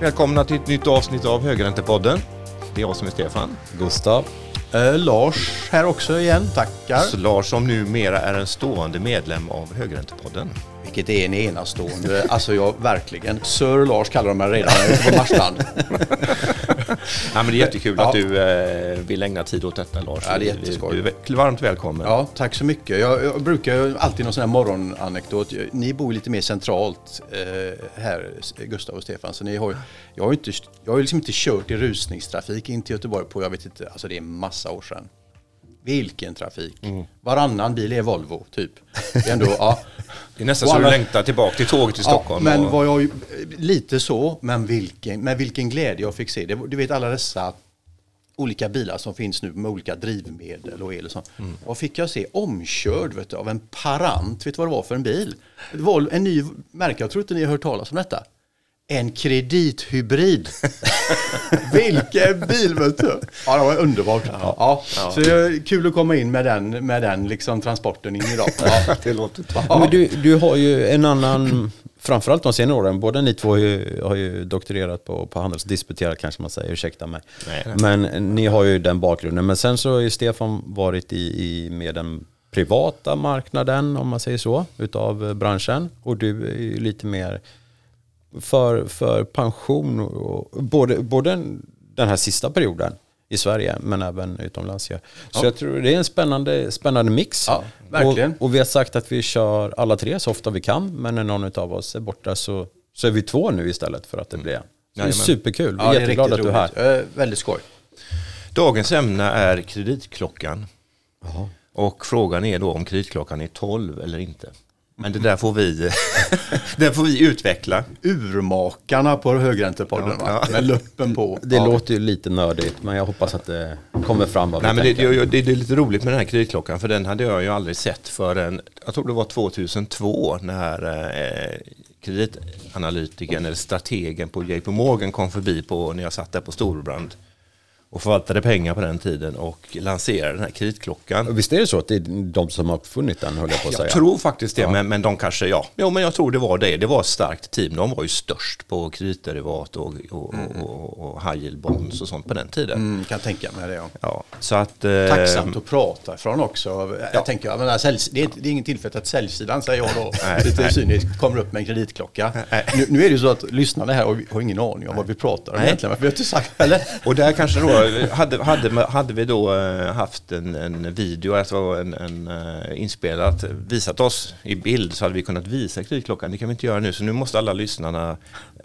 Välkomna till ett nytt avsnitt av Högräntepodden. Det är jag som är Stefan. Gustav. Eh, Lars här också igen, tackar. Så Lars som numera är en stående medlem av Högräntepodden. Vilket är en enastående, alltså jag verkligen, Sir Lars kallar de mig redan när jag är på Marstrand. Ja, men det är jättekul Ja. att du eh, vill ägna tid åt detta Lars. Ja, det är jätteskoj. Du är varmt välkommen. Ja, tack så mycket. Jag, jag brukar alltid någon sån här morgonanekdot. Ni bor lite mer centralt eh, här, Gustav och Stefan. Så ni har, jag har inte, jag har liksom inte kört i rusningstrafik in till Göteborg på, jag vet inte, alltså det är massa år sedan. Vilken trafik. Varannan bil är Volvo, typ. Det är ändå, ja. Det är nästan Och så du alla- längtar tillbaka till tåget i Stockholm. Ja, men och, var jag lite så, men vilken, med vilken glädje jag fick se. Det, du vet alla dessa olika bilar som finns nu med olika drivmedel och el och sånt. Mm. Vad fick jag se? Omkörd vet du, av en Parant. Vet du vad det var för en bil? Det var en ny märke, jag tror inte ni har hört talas om detta. En kredithybrid. Vilken bil vet du! Ja, det var underbart. Ja. Så det är kul att komma in med den, med den liksom, transporten in idag. Ja. det låter Ja. Men du, du har ju en annan, framförallt de senare åren, båda ni två har ju, har ju doktorerat på, på handelsdisputerat kanske man säger, ursäkta mig. Nej, nej. Men ni har ju den bakgrunden. Men sen så har ju Stefan varit i, i med den privata marknaden, om man säger så, utav branschen. Och du är ju lite mer för, för pension, och, både, både den här sista perioden i Sverige men även utomlands. Ja. Så jag tror det är en spännande, spännande mix. Ja, verkligen. Och, och vi har sagt att vi kör alla tre så ofta vi kan men när någon av oss är borta så, så är vi två nu istället för att det blir en. Det är superkul, vi Ja, är det är jätteglada att du är här. Eh, väldigt skoj. Dagens ämne är kreditklockan. Och frågan är då om kreditklockan är 12 eller inte. Men det där får vi, det får vi utveckla. urmakarna på högräntepodden va? Med luppen på. Det Ja. låter ju lite nördigt men jag hoppas att det kommer fram vad Nej, men det, det, det, det är lite roligt med den här kreditklockan för den hade jag ju aldrig sett förrän, jag tror det var 2002 när eh, kreditanalytikern eller strategen på JP Morgan kom förbi på, när jag satt där på Storbrand och förvaltade pengar på den tiden och lanserade den här kreditklockan. Visst är det så att det är de som har uppfunnit den höll jag på att säga. Jag tror faktiskt det, men, men de kanske, ja. Jo, men jag tror det var det. Det var ett starkt team. De var ju störst på kreditderivat och, och, och, och high yield bonds och sånt på den tiden. Mm, kan tänka mig det ja. Ja, så att... eh, Tacksamt att prata ifrån också. Jag tänker, jag menar, säljs, det, är, det är ingen tillfällighet att säljsidan säger jag då, Nej, lite nej. cyniskt, kommer upp med en kreditklocka. Nu, nu är det ju så att lyssnarna här har, har ingen aning om vad vi pratar om egentligen. Vi har inte sagt, eller? Och där kanske då, hade, hade, hade vi då eh, haft en, en video, alltså en, en eh, inspelat, visat oss i bild så hade vi kunnat visa kreditklockan. Det kan vi inte göra nu, så nu måste alla lyssnarna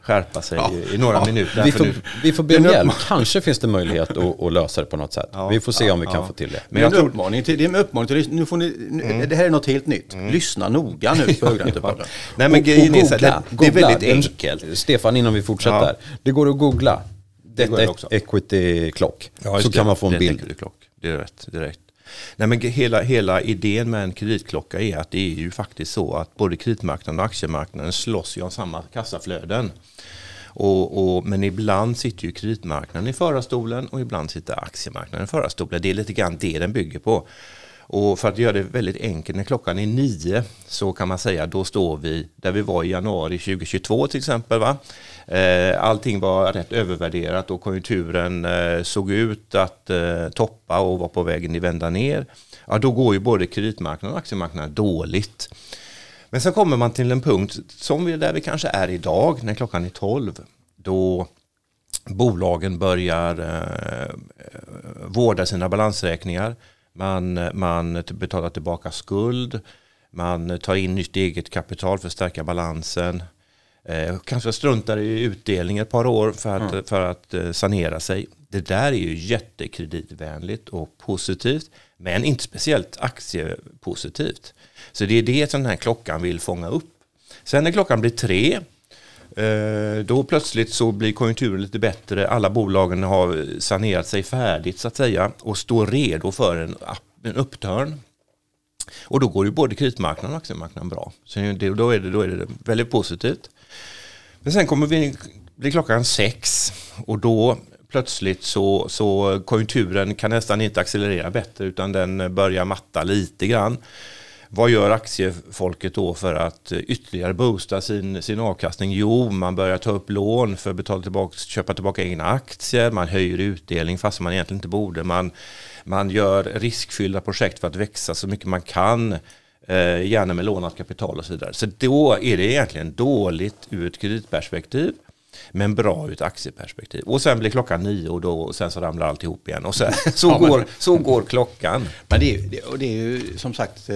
skärpa sig Ja. i, i några Ja. minuter. Vi får, nu, vi får be om hjälp. Kanske finns det möjlighet att, att lösa det på något sätt. Ja, vi får se om vi kan ja. få till det. Men jag det, är en tror- uppmaning till, det är en uppmaning till nu får ni, nu, Det här är något helt nytt. Lyssna noga nu på högräntepodden. nej men Och- grejen och är så det, googla, det är väldigt enkelt. Stefan, innan vi fortsätter. Ja. Det går att googla. Det Debt det också. equity clock. Ja, så just kan det. man få en Det bild. equity clock. Det är rätt, direkt. Nej, men hela, hela idén med en kreditklocka är att det är ju faktiskt så att både kreditmarknaden och aktiemarknaden slåss ju om samma kassaflöden. Och, och, men ibland sitter ju kreditmarknaden i förarstolen och ibland sitter aktiemarknaden i förarstolen. Det är lite grann det den bygger på. Och för att göra det väldigt enkelt, när klockan är nio så kan man säga då står vi där vi var i januari 2022 till exempel. Va? Eh, allting var rätt övervärderat och konjunkturen eh, såg ut att eh, toppa och var på vägen att vända ner. Ja, då går ju både kreditmarknaden och aktiemarknaden dåligt. Men sen kommer man till en punkt som vi, där vi kanske är idag när klockan är 12. Då bolagen börjar eh, vårda sina balansräkningar. Man, man betalar tillbaka skuld. Man tar in nytt eget kapital för att stärka balansen. Eh, kanske struntar i utdelning ett par år för att, för att eh, sanera sig. Det där är ju jättekreditvänligt och positivt. Men inte speciellt aktiepositivt. Så det är det som den här klockan vill fånga upp. Sen när klockan blir tre Eh, Då plötsligt så blir konjunkturen lite bättre. Alla bolagen har sanerat sig färdigt så att säga och står redo för en, en upptörn. Och då går ju både kreditmarknaden och aktiemarknaden bra. Så det, då, är det, då är det väldigt positivt. Men sen kommer vi blir klockan sex och då plötsligt så, så konjunkturen kan nästan inte accelerera bättre utan den börjar matta lite grann. Vad gör aktiefolket då för att ytterligare boosta sin, sin avkastning? Jo, man börjar ta upp lån för att betala tillbaka, köpa tillbaka egna aktier, man höjer utdelning fast man egentligen inte borde. Man, man gör riskfyllda projekt för att växa så mycket man kan, eh, gärna med lånat kapital och så vidare. Så då är det egentligen dåligt ur ett kreditperspektiv men bra ur ett aktieperspektiv. Och sen blir klockan nio och, då, och sen så ramlar alltihop igen. Och sen, så, ja, går, så går klockan. Men det är, det, och det är ju som sagt, eh,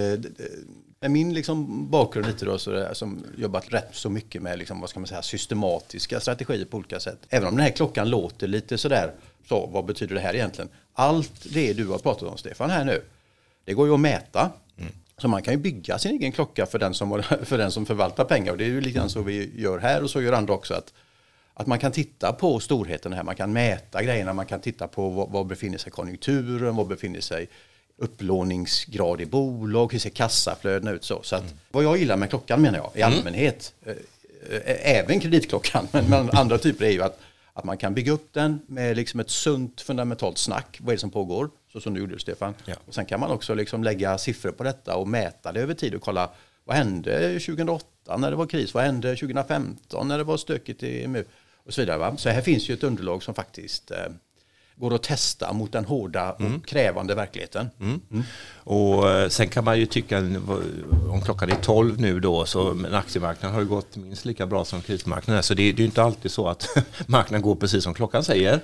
med min liksom bakgrund lite då, så det, som jobbat rätt så mycket med liksom, vad ska man säga, systematiska strategier på olika sätt. Även om den här klockan låter lite sådär, så vad betyder det här egentligen? Allt det du har pratat om Stefan här nu, det går ju att mäta. Mm. Så man kan ju bygga sin egen klocka för den som, för den som förvaltar pengar. Och det är ju lite grann så vi gör här och så gör andra också. Att att man kan titta på storheten här, man kan mäta grejerna, man kan titta på var, var befinner sig konjunkturen, var befinner sig upplåningsgrad i bolag, hur ser kassaflödena ut så. Så att, mm. vad jag gillar med klockan menar jag i mm. allmänhet, mm. även kreditklockan, men, men andra typer är ju att, att man kan bygga upp den med liksom ett sunt fundamentalt snack, vad är det som pågår, så som du gjorde Stefan. Ja. Och sen kan man också liksom lägga siffror på detta och mäta det över tid och kolla vad hände 2008 när det var kris, vad hände 2015 när det var stökigt i EMU och så vidare. Va? Så här finns ju ett underlag som faktiskt eh, går att testa mot den hårda och mm. krävande verkligheten. Mm. Mm. Och eh, sen kan man ju tycka, om klockan är 12 nu då, så men aktiemarknaden har ju gått minst lika bra som kreditmarknaden. Så det, det är ju inte alltid så att marknaden går precis som klockan säger.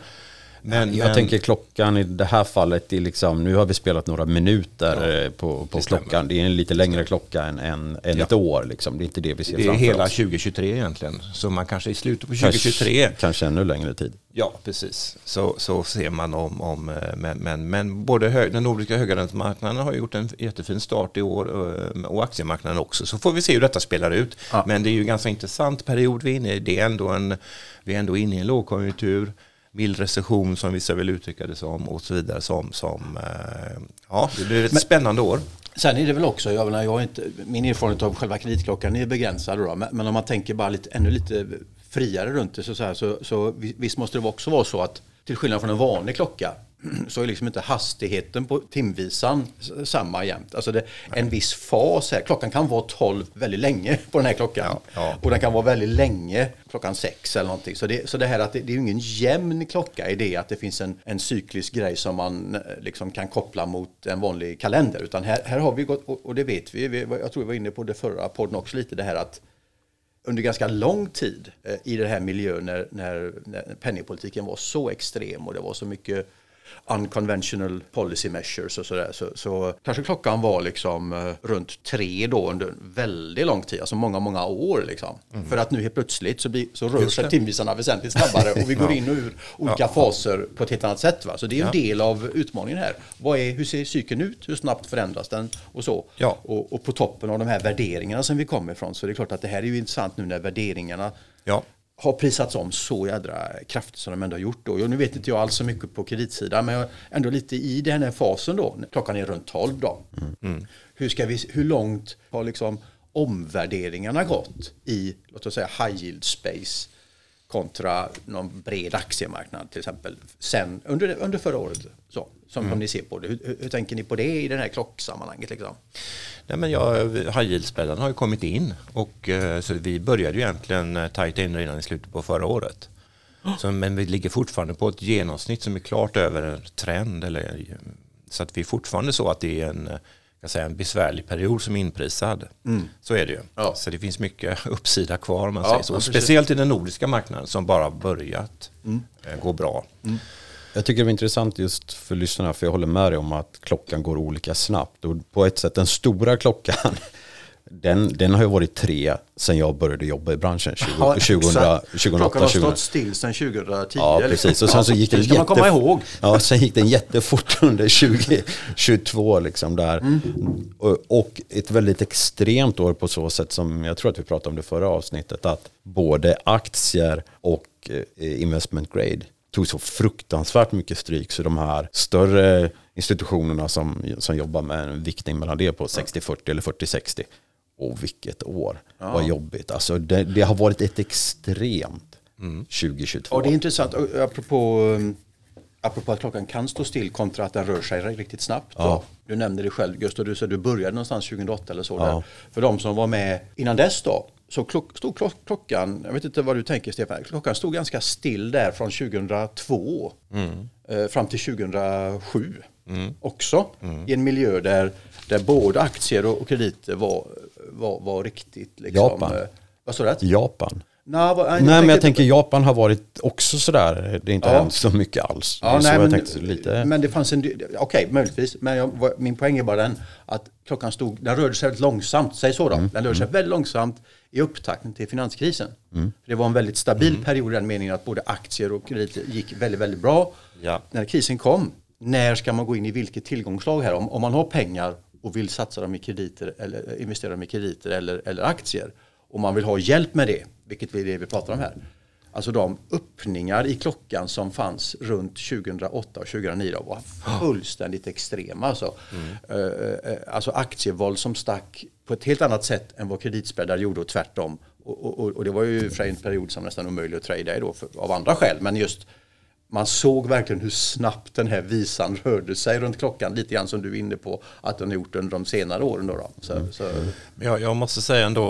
Men, jag men... tänker klockan i det här fallet, är liksom, nu har vi spelat några minuter ja, eh, på, på det klockan. Det är en lite längre klocka än, än, än ja. ett år. Liksom. Det är inte det vi ser Det är hela oss. 2023 egentligen. Så man kanske i slutet på 2023. Kanske, kanske ännu längre tid. Ja, precis. Så, så ser man om, om eh, men, men, men både hög, den nordiska högräntemarknaden har gjort en jättefin start i år eh, och aktiemarknaden också. Så får vi se hur detta spelar ut. Ja. Men det är ju en ganska intressant period vi är inne i. Det är ändå en, vi är ändå inne i en lågkonjunktur mild recession som vissa vill uttrycka det som och så vidare. Som, som, eh, ja, det blir ett men, spännande år. Sen är det väl också, jag menar, jag inte, min erfarenhet av själva kreditklockan är begränsad då, men, men om man tänker bara lite, ännu lite friare runt det så, så, här, så, så visst måste det också vara så att till skillnad från en vanlig klocka så är liksom inte hastigheten på timvisan samma jämt. Alltså det, en viss fas här. Klockan kan vara 12 väldigt länge på den här klockan. Ja, ja. Och den kan vara väldigt länge klockan 6 eller någonting. Så det, så det här att det, det är ingen jämn klocka i det att det finns en, en cyklisk grej som man eh, liksom kan koppla mot en vanlig kalender. Utan här, här har vi gått, och det vet vi, vi, jag tror vi var inne på det förra podden också lite, det här att under ganska lång tid eh, i den här miljön när, när, när penningpolitiken var så extrem och det var så mycket unconventional policy measures och sådär. Så, så kanske klockan var liksom eh, runt tre då under väldigt lång tid, alltså många, många år liksom. Mm. För att nu helt plötsligt så, blir, så rör sig timvisarna väsentligt snabbare och vi går in och ur olika ja. faser på ett helt annat sätt. Va? Så det är en ja. del av utmaningen här. Vad är, hur ser cykeln ut? Hur snabbt förändras den? Och så. Ja. Och, och på toppen av de här värderingarna som vi kommer ifrån så är det klart att det här är ju intressant nu när värderingarna ja har prisats om så jädra kraftigt som de ändå har gjort. Då. Nu vet inte jag alls så mycket på kreditsidan men jag ändå lite i den här fasen då. Klockan är runt 12 då. Mm. mm. Hur, ska vi, hur långt har liksom omvärderingarna gått i låt oss säga high yield space kontra någon bred aktiemarknad till exempel sen under, under förra året. Så, som, mm. som ni ser på det. Hur, hur, hur, tänker ni på det i det här klocksammanhanget? Liksom? Nej, men jag, high yield har ju kommit in och eh, så vi började ju egentligen eh, tajta in redan i slutet på förra året. Så, men vi ligger fortfarande på ett genomsnitt som är klart över en trend. Eller, så att vi är fortfarande så att det är en, kan säga, en besvärlig period som är inprisad. Mm. Så är det ju. Ja. Så det finns mycket uppsida kvar om man ja, säger så. Speciellt i den nordiska marknaden som bara börjat mm. Eh, gå bra. Mm. Jag tycker det är intressant just för lyssnarna, för jag håller med dig om att klockan går olika snabbt. Och på ett sätt, den stora klockan, den, den har ju varit tre sen jag började jobba i branschen 20, ja, 2000, 2008. Klockan har stått still sen 2010. Ja, precis. Och sen så gick den, jätte, man komma ihåg. Ja, sen gick den jättefort under 2022. Liksom där. Mm. Och, och, ett väldigt extremt år på så sätt som jag tror att vi pratade om det förra avsnittet. Att både aktier och eh, investment grade tog så fruktansvärt mycket stryk så de här större institutionerna som, som jobbar med en viktning mellan det på 60-40 eller 40-60. Och vilket år, ja. vad jobbigt. Alltså det, det, har varit ett extremt 2022. Ja, det är intressant. Och Apropå, um, apropå att klockan kan stå still kontra att den rör sig riktigt snabbt. Ja. Du nämnde det själv Gustav, du sa du började någonstans 2008 eller så. Ja. För de som var med innan dess då, så klock, stod klock, klockan, jag vet inte vad du tänker Stefan, klockan stod ganska still där från 2002 eh, fram till 2007 också. I en miljö där, där både aktier och, krediter var, var, var riktigt liksom, Japan. eh, vad sa du? Japan. Nej, vad- Nej, men jag tänker Japan har varit också sådär. Det är inte Ja. hänt så mycket alls. Ja, nej, men, tänkte lite. men det fanns en... Okej, möjligtvis. Men jag, min poäng är bara den att klockan stod... Den rörde sig väldigt långsamt, säg så då. Mm. Den rörde sig väldigt långsamt i upptakten till finanskrisen. Mm. För det var en väldigt stabil period i den meningen att både aktier och krediter gick väldigt, väldigt bra. Ja. När krisen kom, när ska man gå in i vilket tillgångslag här? Om, om man har pengar och vill satsa dem i krediter eller investera dem i krediter eller, eller aktier och man vill ha hjälp med det, vilket är det vi pratar om här. Alltså de öppningar i klockan som fanns runt 2008 och 2009 då var fullständigt extrema. Alltså, Eh, eh, alltså aktievåld som stack på ett helt annat sätt än vad kreditspreadar gjorde och tvärtom. Och, och, och- och det var ju för en period som nästan omöjlig att trada i då för, av andra skäl. Men just man såg verkligen hur snabbt den här visan rörde sig runt klockan. Lite grann som du är inne på att den har gjort under de senare åren. Då då. Så, så, Men Jag, jag måste säga ändå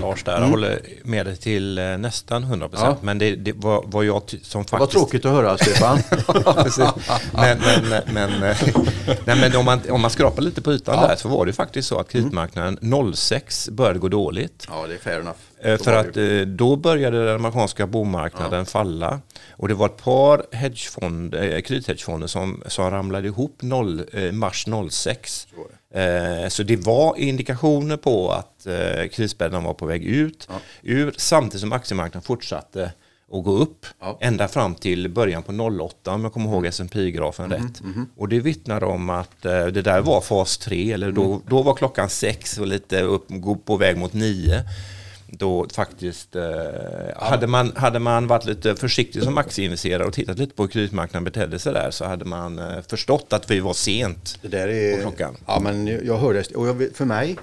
Lars där, jag håller med dig till eh, nästan 100%. Ja. Men det, det var, var jag som Vad faktiskt... tråkigt att höra Stefan. Men, men, men, eh, nej, men om, man, om man skrapar lite på ytan Ja. där så var det faktiskt så att kreditmarknaden 06 började gå dåligt. ja, det är fair enough. Eh, För att eh, då började den amerikanska bomarknaden falla. Och det var ett par hedgefond, eh, kredithedgefonder som, som ramlade ihop 0, eh, mars 06. Eh, så det var indikationer på att krisbädden var på väg ut ur samtidigt som aktiemarknaden fortsatte att gå upp Ja. ända fram till början på 08 om jag kommer ihåg S&P-grafen rätt. Och det vittnar om att eh, det där var fas 3 eller då, då var klockan 6 och lite upp, på väg mot 9 då faktiskt eh, hade, man, hade man varit lite försiktig som aktieinvesterare och tittat lite på hur kreditmarknaden betedde sig där så hade man eh, förstått att vi var sent. Det där är... på klockan. Ja, men jag hör det. Och jag, för mig,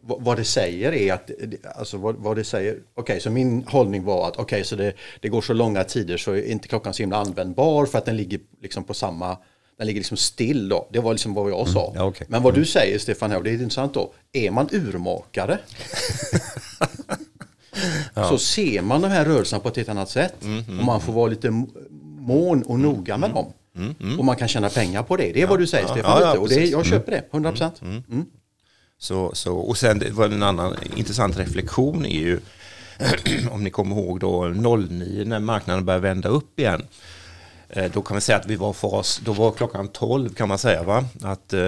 vad, vad det säger är att, alltså vad, vad det säger, okej så min hållning var att okej så det, det går så långa tider så är inte klockan så himla användbar för att den ligger liksom på samma, den ligger liksom still då. Det var liksom vad jag sa. Mm. ja, okej. Men vad du säger Stefan, här, och det är intressant då, är man urmakare så ser man de här rörelserna på ett helt annat sätt. Och man får vara lite mån och noga med dem. Och man kan tjäna pengar på det. Det är vad du säger Stefan. Ja, ja, lite. och det, jag köper det, 100 procent. Mm. Så, så, och sen det var en annan intressant reflektion är ju om ni kommer ihåg då 09 när marknaden började vända upp igen. Eh, Då kan vi säga att vi var fas, då var klockan 12 kan man säga va? Att, eh,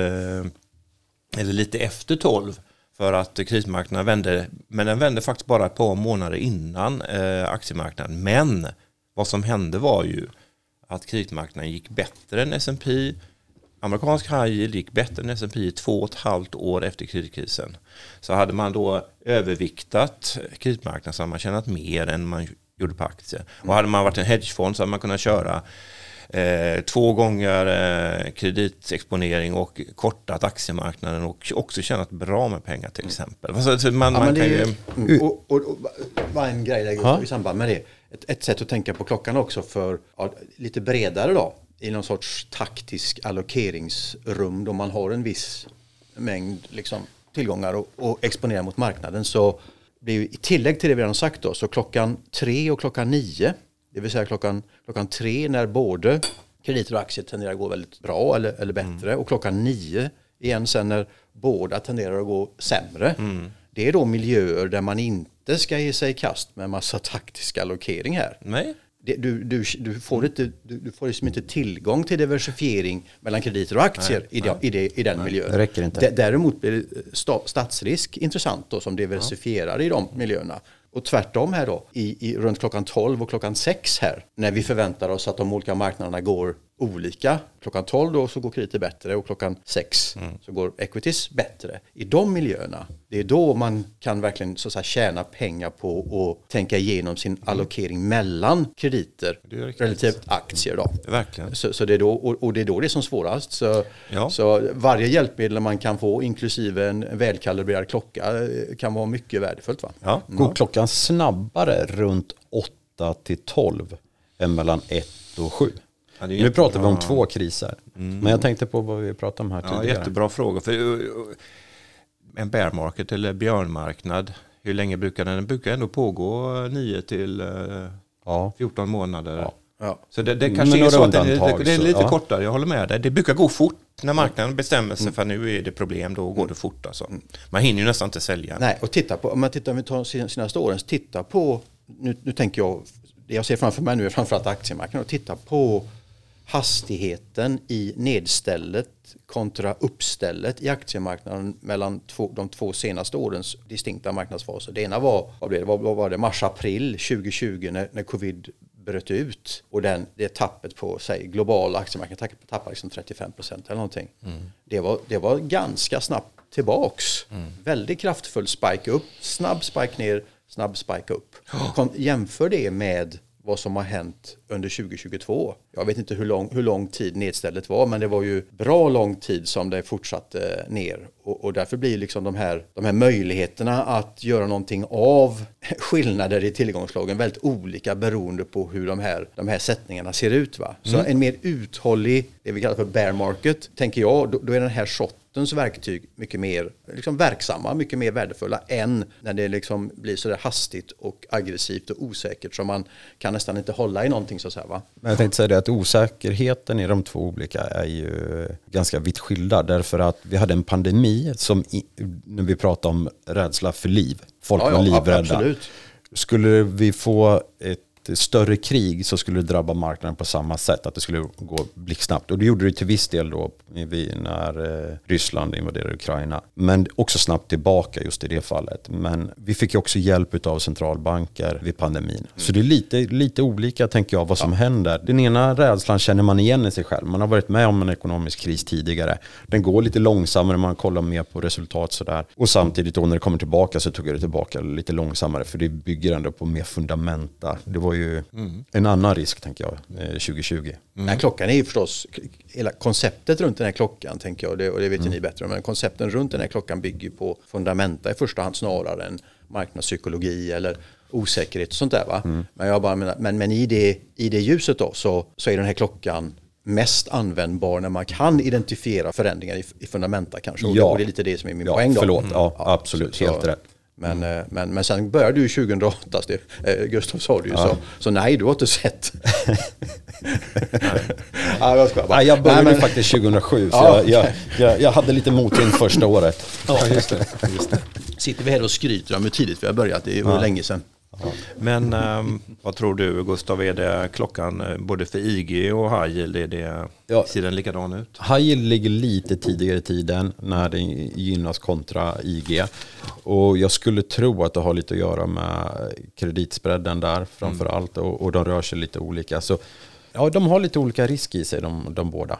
eller lite efter 12 för att kreditmarknaden vände, men den vände faktiskt bara ett par månader innan eh, aktiemarknaden. Men vad som hände var ju att kreditmarknaden gick bättre än S&P Amerikansk high yield gick bättre än S&P i två och ett halvt år efter kreditkrisen. Så hade man då överviktat kreditmarknaden så hade man tjänat mer än man gjorde på aktier. Och hade man varit en hedgefond så hade man kunnat köra eh, två gånger eh, kreditexponering och kortat aktiemarknaden och också tjänat bra med pengar till exempel. Alltså, så man, Ja, man men det kan är ju, ju, mm, och, och, och, bara en grej där i samband med det. Ett, ett sätt att tänka på klockan också för ja, lite bredare då. I någon sorts taktisk allokeringsrum då man har en viss mängd liksom, tillgångar och, och exponerar mot marknaden. Så blir i tillägg till det vi redan sagt då, så klockan tre och klockan nio, det vill säga klockan, klockan tre när både krediter och aktier tenderar att gå väldigt bra eller, eller bättre och klockan nio igen sen när båda tenderar att gå sämre. Det är då miljöer där man inte ska ge sig i kast med massa taktisk allokering här. nej, Det, du, du, du, får inte, du, du får liksom inte tillgång till diversifiering mellan krediter och aktier i, det, i, det, i den miljön. det räcker inte. D- Däremot blir sta, statsrisk intressant då, som diversifierar i de miljöerna. Och tvärtom här då, i, i, runt klockan 12 och klockan 6 här, när vi förväntar oss att de olika marknaderna går olika. Klockan 12 då så går krediter bättre och klockan 6 så går equities bättre. I de miljöerna, det är då man kan verkligen så att säga, tjäna pengar på att tänka igenom sin allokering mellan krediter relativt aktier då. verkligen. Så, så det är då, och, och det är då det är som svårast. Så, Ja. så varje hjälpmedel man kan få, inklusive en välkalibrerad klocka, eh, kan vara mycket värdefullt. Va? Ja. Går klockan snabbare runt 8 till 12 än mellan 1 och 7. Ja, det nu pratar vi om jättebra. två kriser. Men jag tänkte på vad vi pratade om här Ja, tidigare. jättebra fråga. För, uh, en bear market eller björnmarknad, hur länge brukar den? Den brukar ändå pågå 9 till uh, Ja. 14 månader. Ja. Ja. Så det, det kanske är så att den är lite, det är lite ja. kortare, jag håller med dig. Det brukar gå fort när marknaden bestämmer sig för nu är det problem, då går det fort alltså. Man hinner ju nästan inte sälja. Nej, och titta på, om man tittar, om vi tar sen- senaste åren, titta på, nu, nu tänker jag, det jag ser framför mig nu är framförallt aktiemarknaden, och titta på hastigheten i nedstället kontra uppstället i aktiemarknaden mellan två, de två senaste årens distinkta marknadsfaser. Det ena var, vad, det, vad, var det, mars-april 2020 när, när covid bröt ut och den, det tappet på säg, globala aktiemarknaden tappade, liksom 35 procent eller någonting. Det, var, det var ganska snabbt tillbaks. Väldigt kraftfull spike upp, snabb spike ner, snabb spike upp. Kom, jämför det med vad som har hänt under 2022. Jag vet inte hur lång, hur lång tid nedstället var, men det var ju bra lång tid som det fortsatte ner. Och, och därför blir liksom de här, de här möjligheterna att göra någonting av skillnader i tillgångslagen väldigt olika beroende på hur de här, de här sättningarna ser ut. Va? Så en mer uthållig, det vi kallar för bear market, tänker jag, då, då är den här sortens verktyg mycket mer liksom verksamma, mycket mer värdefulla än när det liksom blir så där hastigt och aggressivt och osäkert som man kan nästan inte hålla i någonting så att säga. Va? Men jag tänkte säga det att osäkerheten i de två olika är ju ganska vitt skilda. Därför att vi hade en pandemi som, i, när vi pratar om rädsla för liv. Folk Ja, var ja, livrädda. absolut. Skulle vi få ett större krig så skulle det drabba marknaden på samma sätt. Att det skulle gå blixtsnabbt. Och det gjorde det till viss del då när eh, Ryssland invaderade Ukraina. Men också snabbt tillbaka just i det fallet. Men vi fick ju också hjälp av centralbanker vid pandemin. Så det är lite, lite olika tänker jag vad som händer. Den ena rädslan känner man igen i sig själv. Man har varit med om en ekonomisk kris tidigare. Den går lite långsammare, man kollar mer på resultat sådär. Och samtidigt då när det kommer tillbaka så tog det tillbaka lite långsammare. För det bygger ändå på mer fundamenta. Det var ju en annan risk tänker jag, eh, 2020. Den här klockan är ju förstås, hela konceptet runt den här klockan tänker jag, och det, och det vet ju ni bättre, men koncepten runt den här klockan bygger på fundamenta i första hand snarare än marknadspsykologi eller osäkerhet och sånt där. Va? Men, jag bara menar, men, men i, det, i det ljuset då så, så är den här klockan mest användbar när man kan identifiera förändringar i, i fundamenta kanske. Och, Ja. och det är lite det som är min Ja, poäng då. förlåt. Ja, absolut. Helt rätt. Men, eh, men, men sen började du 2008, Stef, eh, Gustav sa du ju, så, så nej, du har inte sett. ja, jag bara. Nej, jag började Nej, men- faktiskt 2007, så Ja, jag, jag, jag, jag hade lite motvind första året. Ja, just det. Just det. Sitter vi här och skryter om hur tidigt vi har börjat, det var länge sedan. Men ehm, vad tror du Gustav, är det klockan eh, både för IG och high yield, är det, Ja. ser den likadan ut? High yield ligger lite tidigare i tiden när det gynnas kontra IG. Och jag skulle tro att det har lite att göra med kreditspreaden där framför allt och, och de rör sig lite olika. Så ja, de har lite olika risk i sig de, de båda.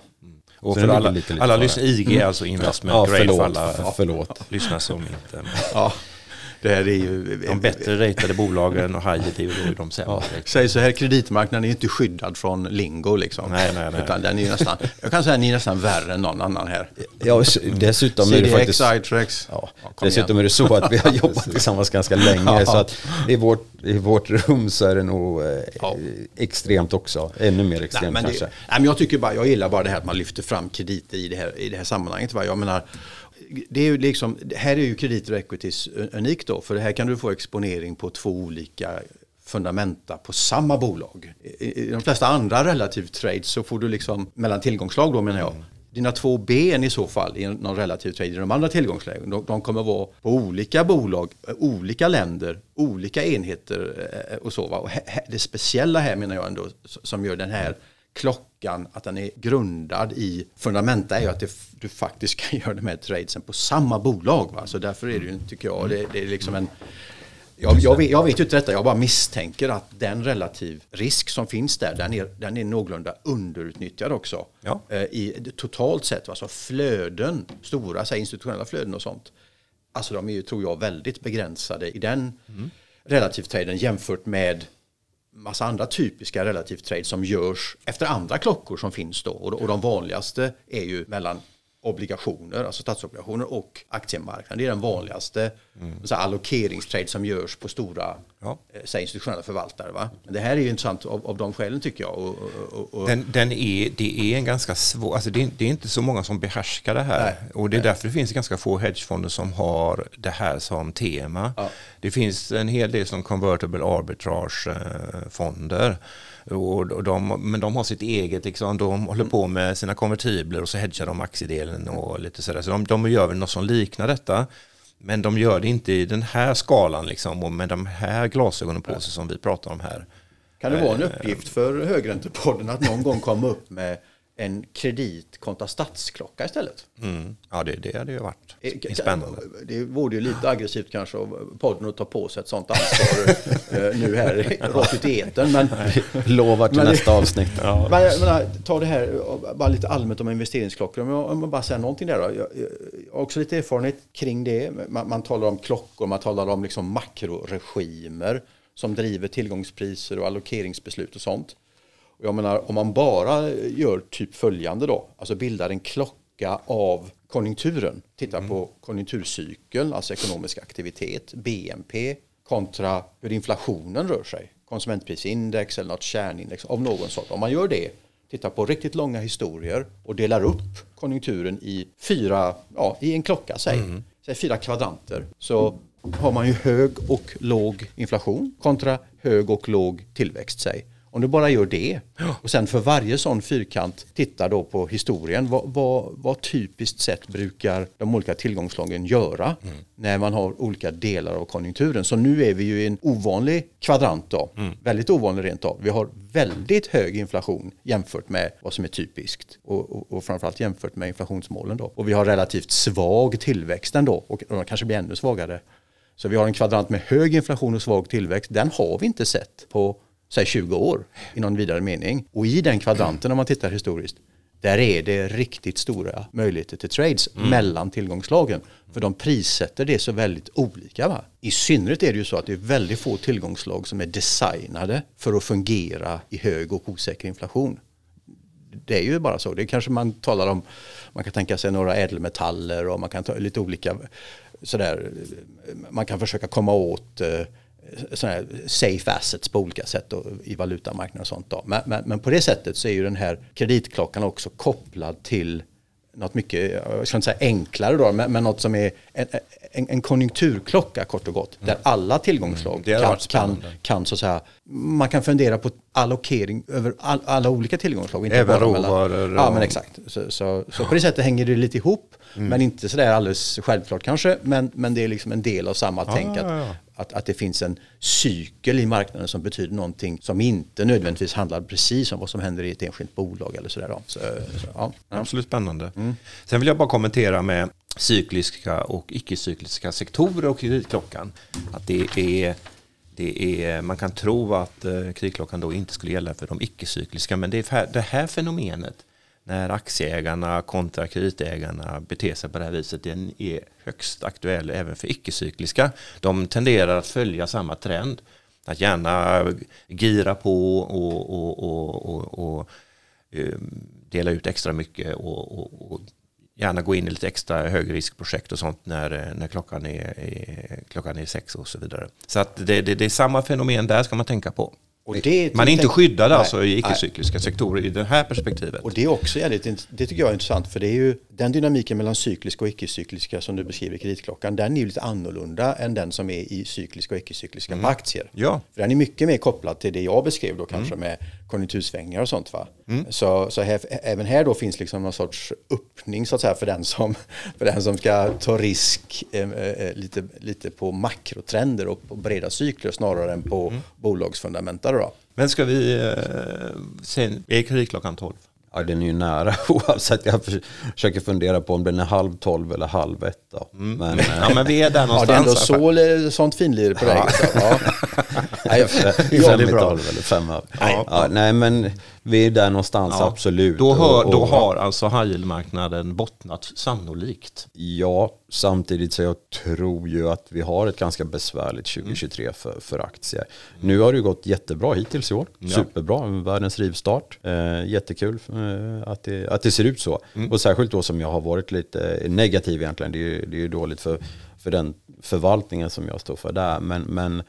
Och Så för alla, lite, lite alla lyssnar, IG är alltså investment Ja, grade förlåt. för alla förlåt. lyssnare som inte... Ja, det här är ju... De bättre ratade bolagen och yield är ju de sämre. Säg så här, kreditmarknaden är inte skyddad från lingo liksom. Nej, nej, nej. Utan den är ju nästan, jag kan säga att ni är nästan värre än någon annan här. Ja, dessutom är det CDX, faktiskt... iTrex. Ja, dessutom igen. är det så att vi har jobbat tillsammans ganska länge. Ja. Så att i vårt, i vårt rum så är det nog eh, Ja. extremt också. Ännu mer Nej, extremt men det, kanske. nej, men jag tycker bara, jag gillar bara det här att man lyfter fram krediter i det här, i det här sammanhanget. Va? Jag menar, det är ju liksom, här är ju krediter och equities unikt då, för här kan du få exponering på två olika fundamenta på samma bolag. I, de flesta andra relativ trades så får du liksom mellan tillgångslag då menar jag. Dina två ben i så fall i någon relativ trade i de andra tillgångslägen, de, de kommer vara på olika bolag, eh, olika länder, olika enheter eh, och så. Va? Och det speciella här menar jag ändå som gör den här klockan, att den är grundad i fundamenta är ju att det, du faktiskt kan göra de här tradesen på samma bolag. Va? Så därför är det ju, tycker jag, det, det är liksom en jag, jag, vet, jag vet ju inte detta, jag bara misstänker att den relativ risk som finns där, den är, den är någorlunda underutnyttjad också. Ja. Eh, I totalt sett, alltså flöden, stora så här, institutionella flöden och sånt. Alltså de är ju, tror jag, väldigt begränsade i den relativtraden jämfört med massa andra typiska relativt trades som görs efter andra klockor som finns då. Och, och de vanligaste är ju mellan obligationer, alltså statsobligationer och aktiemarknaden. Det är den vanligaste så här, allokeringstrade som görs på stora ja. säg institutionella förvaltare. Va? Men det här är ju intressant av, av de skälen tycker jag. Och, och, och. Den, den, är, det är en ganska svår, alltså det är, det är, inte så många som behärskar det här. Nej, och det är nej. därför det finns ganska få hedgefonder som har det här som tema. Ja. Det finns en hel del som convertible arbitrage-fonder. Eh, och de, men de har sitt eget, liksom, de håller på med sina konvertibler och så hedgar de aktiedelen och lite sådär. Så de, de gör väl något som liknar detta. Men de gör det inte i den här skalan liksom, och med de här glasögonen på sig som vi pratar om här. Kan det vara en eh, uppgift för Högräntepodden att någon gång komma upp med en kredit kontra statsklocka istället. Mm. Ja, det, det hade ju varit eh, spännande. Det vore ju lite aggressivt kanske av podden att ta på sig ett sånt ansvar eh, nu här rakt ut i etern. Men, Lovar till men, nästa avsnitt. Ja. Men, men, ta det här bara lite allmänt om investeringsklockor. Om jag, om jag bara säger någonting där då. Jag, jag, har också lite erfarenhet kring det. Man, man talar om klockor, man talar om liksom makroregimer som driver tillgångspriser och allokeringsbeslut och sånt. Jag menar om man bara gör typ följande då, alltså bildar en klocka av konjunkturen, tittar mm. på konjunkturcykeln, alltså ekonomisk aktivitet, BNP kontra hur inflationen rör sig, konsumentprisindex eller något kärnindex av någon sort. Om man gör det, tittar på riktigt långa historier och delar upp konjunkturen i fyra, ja, i en klocka säg, mm. säg fyra kvadranter, så har man ju hög och låg inflation kontra hög och låg tillväxt säg. Om du bara gör det och sen för varje sån fyrkant tittar då på historien. Vad, vad, vad typiskt sett brukar de olika tillgångslagen göra mm. när man har olika delar av konjunkturen. Så nu är vi ju i en ovanlig kvadrant då. Mm. Väldigt ovanlig rent av. Vi har väldigt hög inflation jämfört med vad som är typiskt och, och, och framförallt jämfört med inflationsmålen då. Och vi har relativt svag tillväxt ändå och de kanske blir ännu svagare. Så vi har en kvadrant med hög inflation och svag tillväxt. Den har vi inte sett på säg 20 år i någon vidare mening. Och i den kvadranten om man tittar historiskt, där är det riktigt stora möjligheter till trades mm. mellan tillgångslagen. För de prissätter det så väldigt olika. Va? I synnerhet är det ju så att det är väldigt få tillgångslag som är designade för att fungera i hög och osäker inflation. Det är ju bara så. Det kanske man talar om, man kan tänka sig några ädelmetaller och man kan ta lite olika sådär, man kan försöka komma åt sådana safe assets på olika sätt då, i valutamarknaden och sånt. Då. Men, men, men, på det sättet så är ju den här kreditklockan också kopplad till något mycket, jag ska inte säga enklare då, men, men något som är en, en, en konjunkturklocka kort och gott. Mm. Där alla tillgångslag mm. kan, kan, kan, så att säga, man kan fundera på allokering över all, alla olika tillgångslag. Inte Även råvaror. Ja, men exakt. Så, så, så, på det sättet hänger det lite ihop. Mm. Men inte sådär alldeles självklart kanske. Men, men det är liksom en del av samma ah, tänk. Att, ja, ja. Att, att det finns en cykel i marknaden som betyder någonting som inte nödvändigtvis handlar precis om vad som händer i ett enskilt bolag eller sådär. Så, så, ja. Absolut spännande. Mm. Sen vill jag bara kommentera med cykliska och icke-cykliska sektorer och kreditklockan. Att det är, det är, man kan tro att eh, kreditklockan då inte skulle gälla för de icke-cykliska, men det, är det här fenomenet när aktieägarna kontra kreditägarna beter sig på det här viset, den är högst aktuell även för icke-cykliska. De tenderar att följa samma trend, att gärna gira på och, och, och, och, eh, dela ut extra mycket och, gärna gå in i lite extra högriskprojekt och sånt när, när klockan, är, är, klockan är sex och så vidare. Så att det, det, det är samma fenomen där ska man tänka på. Det, man är inte skyddad nej, alltså i icke-cykliska sektorer i det här perspektivet. Och det är också jävligt, det tycker jag är intressant för det är ju den dynamiken mellan cykliska och icke-cykliska som du beskriver i kreditklockan, den är ju lite annorlunda än den som är i cykliska och icke-cykliska mm. på aktier. Ja. För den är mycket mer kopplad till det jag beskrev då kanske mm. med konjunktursvängningar och sånt. Va? Mm. Så, så här, även här då finns liksom någon sorts öppning så att säga för den som, för den som ska ta risk eh, eh, lite, lite på makrotrender och på breda cykler snarare än på mm. bolagsfundamenta. Då. Men ska vi, eh, sen, är kreditklockan 12? Ja, den är ju nära oavsett. Jag försöker fundera på om den är halv tolv eller halv ett. Då. Mm. Men, ja, men vi är där någonstans. Ja, det är ändå så, sånt finlir på dig. Ja. ja. fem i tolv eller fem över. Ja. Ja, nej, men vi är där någonstans, ja. absolut. Då, hör, då har alltså high marknaden bottnat sannolikt. Ja, samtidigt så jag tror ju att vi har ett ganska besvärligt 2023 mm. för, för aktier. Nu har det gått jättebra hittills i år. Ja. Superbra, världens rivstart. Eh, jättekul eh, att, det, att det ser ut så. Mm. Och särskilt då som jag har varit lite negativ egentligen. Det är, det är ju dåligt för, för den förvaltningen som jag står för där. Men, men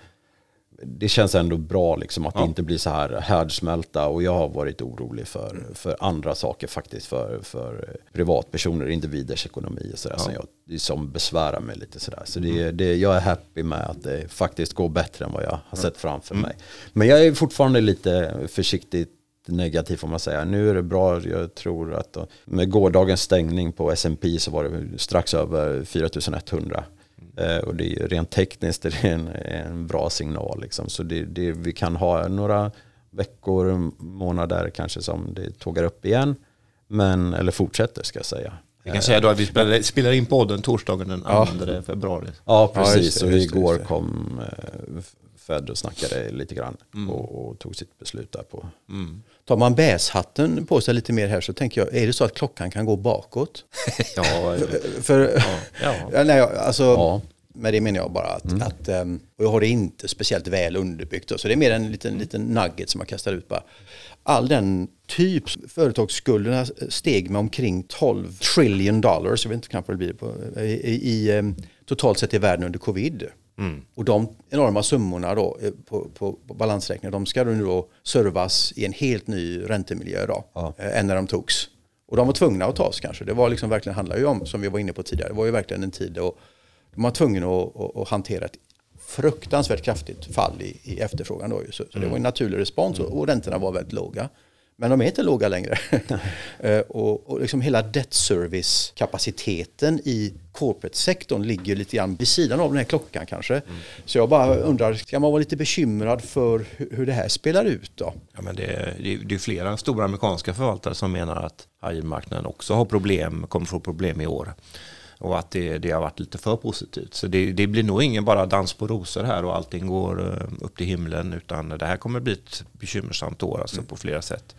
det känns ändå bra liksom att ja. det inte blir så här härdsmälta och jag har varit orolig för, mm. för andra saker faktiskt för, för privatpersoner, individers ekonomi och sådär ja. som, jag, som besvärar mig lite sådär. Så det, mm. det, jag är happy med att det faktiskt går bättre än vad jag har sett framför mm. mig. Men jag är fortfarande lite försiktigt negativ får man säga. Nu är det bra, jag tror att med gårdagens stängning på S&P så var det strax över 4100. Eh, och det är rent tekniskt är det en, en bra signal. Liksom. Så det, det, vi kan ha några veckor, månader kanske som det tågar upp igen. Men, eller fortsätter ska jag säga. Vi kan säga då att vi spelar, spelar in podden torsdagen den 2 ja. februari. Ja, precis. Ja, och igår kom eh, Fed och snackade lite grann mm. och, och, tog sitt beslut där på. Mm. Tar man bäshatten på sig lite mer här så tänker jag, är det så att klockan kan gå bakåt? ja, för, för ja. ja. nej, alltså, ja. Med det menar jag bara att, mm. att um, och jag har det inte speciellt väl underbyggt. Så det är mer en liten, liten nugget som jag kastar ut bara. All den typ företagsskulderna steg med omkring 12 trillion dollars, jag vet inte kanske det blir på, i, i, um, totalt sett i världen under covid. Mm. Och de enorma summorna då eh, på, på, på balansräkningen, de ska nu då servas i en helt ny räntemiljö då, ja. Eh, än när de togs. Och de var tvungna att tas kanske. Det var liksom verkligen, handlar ju om, som vi var inne på tidigare, det var ju verkligen en tid då de var tvungna att, att, att hantera ett fruktansvärt kraftigt fall i, i efterfrågan. Då. Så, så det var en mm. naturlig respons och, och räntorna var väldigt låga. Men de är inte låga längre. Eh, och, och liksom hela debt service kapaciteten i corporate-sektorn ligger lite grann vid sidan av den här klockan kanske. Mm. Så jag bara undrar, ska man vara lite bekymrad för hur, det här spelar ut då? Ja, men det, det, det är flera stora amerikanska förvaltare som menar att high också har problem, kommer få problem i år och att det, det har varit lite för positivt. Så det, det, blir nog ingen bara dans på rosor här och allting går eh, upp till himlen utan det här kommer bli ett bekymmersamt år alltså mm. på flera sätt.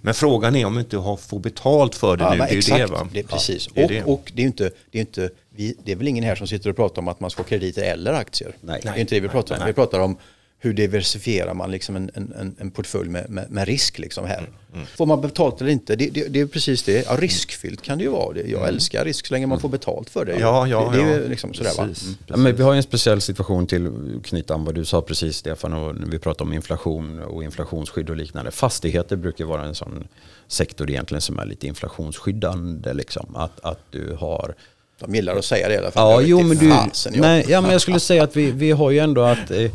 Men frågan är om vi inte har, får betalt för det ja, nu. Det är exakt, det, va? det precis. Ja, det och, det. och det är inte, det är inte vi, det är väl ingen här som sitter och pratar om att man ska ha krediter eller aktier. Nej. Det är inte det vi pratar om. Vi pratar om hur diversifierar man liksom en, en, en portfölj med, med, med, risk liksom här. Mm, mm. Får man betalt eller inte? Det, det, det, är precis det. Ja, riskfyllt kan det ju vara. Jag mm. älskar risk så länge man får betalt för det. Ja, ja, det, det är ja. liksom sådär va? Mm. Ja, men vi har en speciell situation till knyta an vad du sa precis Stefan och vi pratar om inflation och inflationsskydd och liknande. Fastigheter brukar vara en sån sektor egentligen som är lite inflationsskyddande. Liksom. Att, att du har de gillar att säga det i alla fall. Ja, jo, men du, nej, ja, men jag skulle säga att vi, vi har ju ändå att Eh,